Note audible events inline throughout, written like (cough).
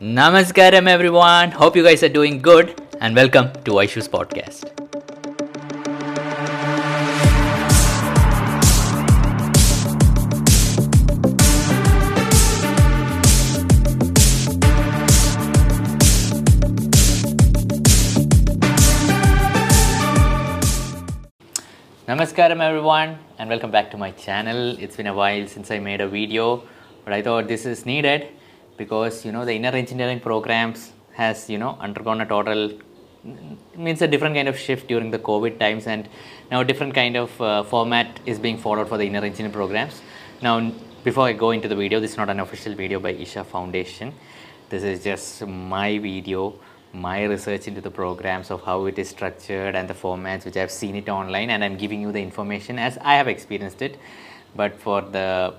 Namaskaram, everyone. Hope you guys are doing good, and welcome to Aishu's podcast. Namaskaram, everyone, and welcome back to my channel. It's been a while since I made a video, but I thought this is needed because you know the inner engineering programs has you know undergone a total means a different kind of shift during the COVID times, and now different kind of uh, format is being followed for the inner engineering programs. Now, before I go into the video, this is not an official video by Isha Foundation. This is just my video my research into the programs of how it is structured and the formats which I've seen it online and I'm giving you the information as I have experienced it. But for the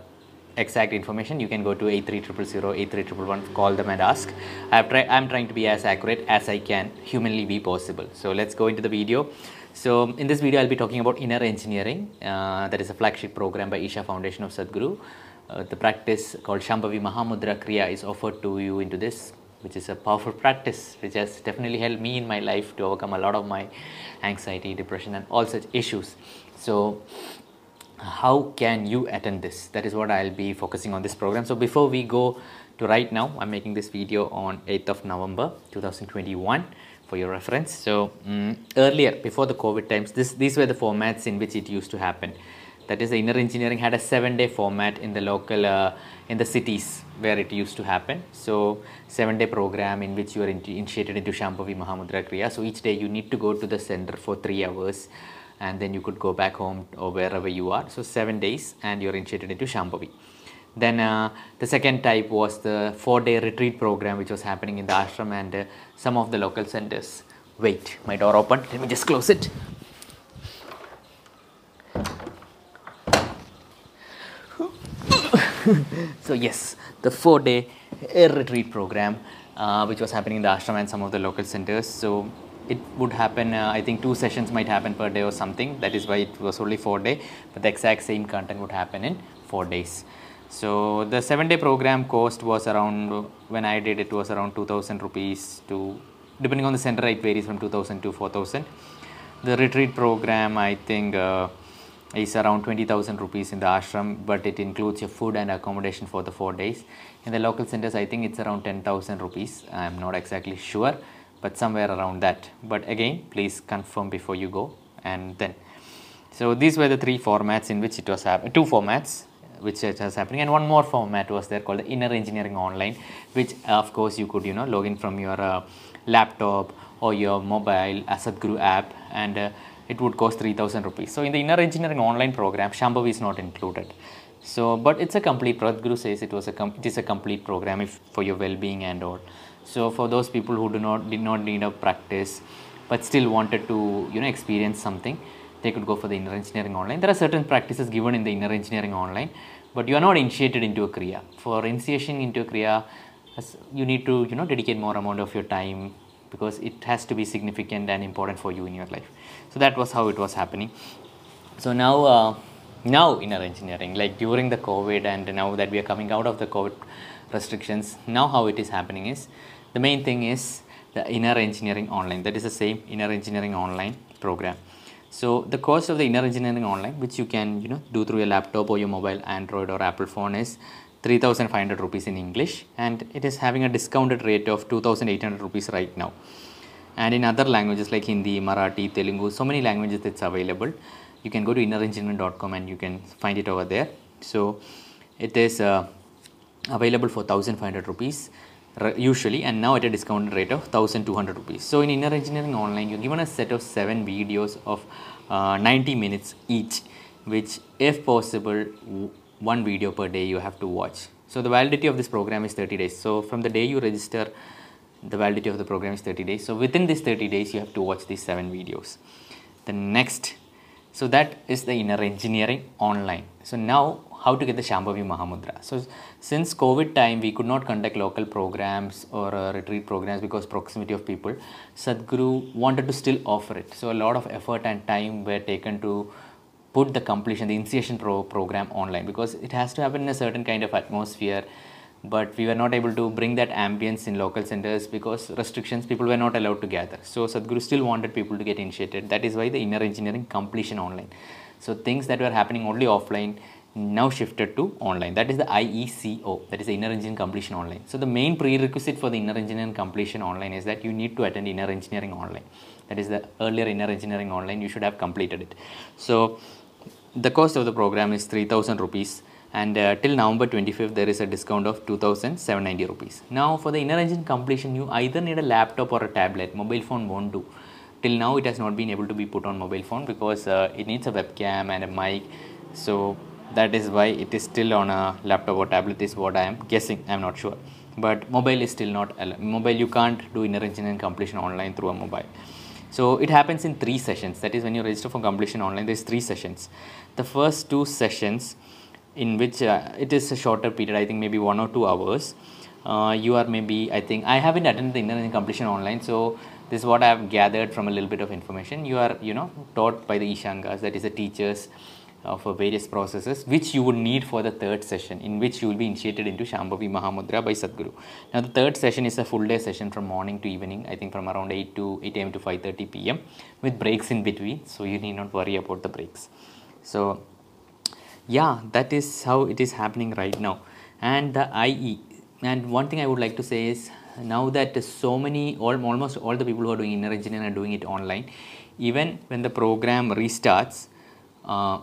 exact information you can go to 83000 83111 call them and ask. I've try, i'm trying to be as accurate as i can humanly be possible. So let's go into the video. So in this video i'll be talking about inner engineering uh, that is a flagship program by isha foundation of sadhguru. Uh, the practice called shambhavi mahamudra kriya is offered to you into this which is a powerful practice which has definitely helped me in my life to overcome a lot of my anxiety depression and all such issues. So how can you attend this? That is what i'll be focusing on this program. So before we go to right now i'm making this video on 8th of november 2021 for your reference. So um, earlier before the covid times this these were the formats in which it used to happen. That is the inner engineering had a seven day format in the local uh, in the cities where it used to happen. So seven day program in which you are in, initiated into shambhavi mahamudra kriya. So each day you need to go to the center for three hours and then you could go back home or wherever you are. So seven days and you're initiated into Shambhavi. Then uh, the second type was the four-day retreat program which was happening in the ashram and uh, some of the local centers. Wait, my door opened. Let me just close it. (laughs) so yes, the four-day retreat program uh, which was happening in the ashram and some of the local centers. So it would happen uh, i think two sessions might happen per day or something. That is why it was only four day but the exact same content would happen in four days. So the seven day program cost was around when i did it was around 2000 rupees to depending on the center it varies from 2000 to 4000 the retreat program i think uh, is around 20000 rupees in the ashram but it includes your food and accommodation for the four days. In the local centers i think it's around 10000 rupees. I'm not exactly sure but somewhere around that. But again please confirm before you go. And then so these were the three formats in which it was happening two formats which it was happening. And one more format was there called the inner engineering online which of course you could you know log in from your uh, laptop or your mobile Sadhguru app and uh, it would cost 3000 rupees. So in the inner engineering online program shambhavi is not included. So but it's a complete Sadhguru says it was a it is a complete program if, for your well-being and all so for those people who do not did not need a practice but still wanted to you know experience something they could go for the inner engineering online. There are certain practices given in the inner engineering online but you are not initiated into a kriya. For initiation into a kriya you need to you know dedicate more amount of your time because it has to be significant and important for you in your life. So that was how it was happening. So now uh, now inner engineering like during the covid and now that we are coming out of the covid restrictions. Now how it is happening is the main thing is the inner engineering online. That is the same inner engineering online program. So the cost of the inner engineering online which you can you know do through your laptop or your mobile android or apple phone is 3500 rupees in english and it is having a discounted rate of 2800 rupees right now. And in other languages like hindi marathi telugu so many languages it's available. You can go to innerengineering.com and you can find it over there. So it is uh, available for 1500 rupees usually and now at a discounted rate of 1200 rupees. So in inner engineering online you're given a set of seven videos of uh, 90 minutes each which if possible one video per day you have to watch. So the validity of this program is 30 days. So from the day you register the validity of the program is 30 days. So within these 30 days you have to watch these seven videos. The next so that is the inner engineering online. So now how to get the Shambhavi Mahamudra. So since COVID time, we could not conduct local programs or uh, retreat programs because proximity of people. Sadhguru wanted to still offer it. So a lot of effort and time were taken to put the completion, the initiation pro- program online because it has to happen in a certain kind of atmosphere but we were not able to bring that ambience in local centers because restrictions people were not allowed to gather so sadhguru still wanted people to get initiated that is why the inner engineering completion online so things that were happening only offline now shifted to online. That is the ieco that is the inner engineering completion online. So the main prerequisite for the inner engineering completion online is that you need to attend inner engineering online. That is the earlier inner engineering online you should have completed it. So the cost of the program is 3000 rupees and uh, till November 25th there is a discount of 2790 rupees. Now for the inner engine completion you either need a laptop or a tablet, mobile phone won't do. Till now it has not been able to be put on mobile phone because uh, it needs a webcam and a mic. So that is why it is still on a laptop or tablet is what I am guessing, I am not sure. But mobile is still not, mobile you can't do inner engineering completion online through a mobile. So it happens in three sessions. That is when you register for completion online, there's three sessions. The first two sessions in which uh, it is a shorter period, I think maybe one or two hours. Uh, you are maybe, I think, I haven't attended the inner engineering completion online, so this is what I have gathered from a little bit of information. You are, you know, taught by the Ishangas, that is the teachers for various processes, which you would need for the third session, in which you will be initiated into Shambhavi Mahamudra by Sadhguru. Now, the third session is a full day session from morning to evening, I think from around 8 to 8 am to 5.30 pm, with breaks in between, so you need not worry about the breaks. So, yeah that is how it is happening right now and the IE and one thing I would like to say is now that so many all, almost all the people who are doing inner engineering are doing it online even when the program restarts uh,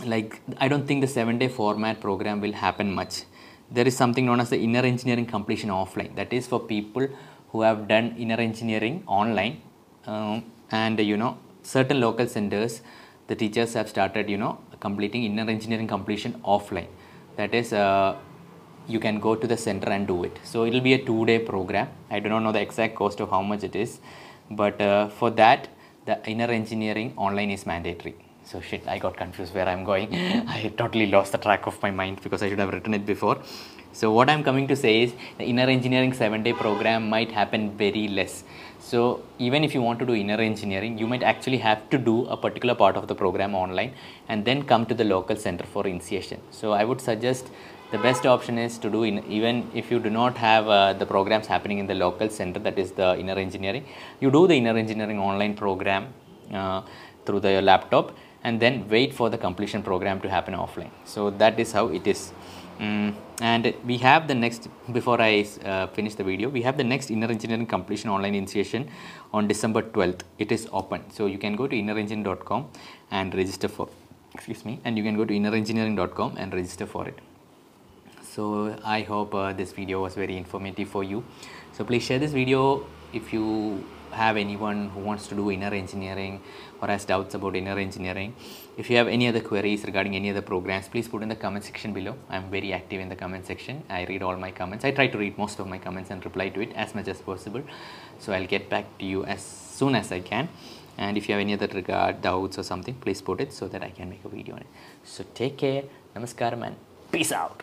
like I don't think the seven day format program will happen much there is something known as the inner engineering completion offline that is for people who have done inner engineering online um, and you know certain local centers the teachers have started you know completing inner engineering completion offline. That is, uh, you can go to the center and do it. So it will be a two day program. I do not know the exact cost of how much it is, but uh, for that, the inner engineering online is mandatory. So shit, I got confused where I'm going. (laughs) I totally lost the track of my mind because I should have written it before. So what I'm coming to say is the inner engineering seven day program might happen very less. So even if you want to do inner engineering, you might actually have to do a particular part of the program online and then come to the local center for initiation. So I would suggest the best option is to do in, even if you do not have uh, the programs happening in the local center that is the inner engineering, you do the inner engineering online program uh, through the laptop and then wait for the completion program to happen offline. So that is how it is. Mm, and we have the next before I uh, finish the video we have the next inner engineering completion online initiation on December 12th it is open so you can go to innerengineering.com and register for excuse me and you can go to innerengineering.com and register for it so I hope uh, this video was very informative for you so please share this video if you have anyone who wants to do inner engineering or has doubts about inner engineering. If you have any other queries regarding any other programs, please put in the comment section below. I'm very active in the comment section. I read all my comments. I try to read most of my comments and reply to it as much as possible. So I'll get back to you as soon as I can. And if you have any other regard, doubts or something, please put it so that I can make a video on it. So take care, namaskaram and peace out.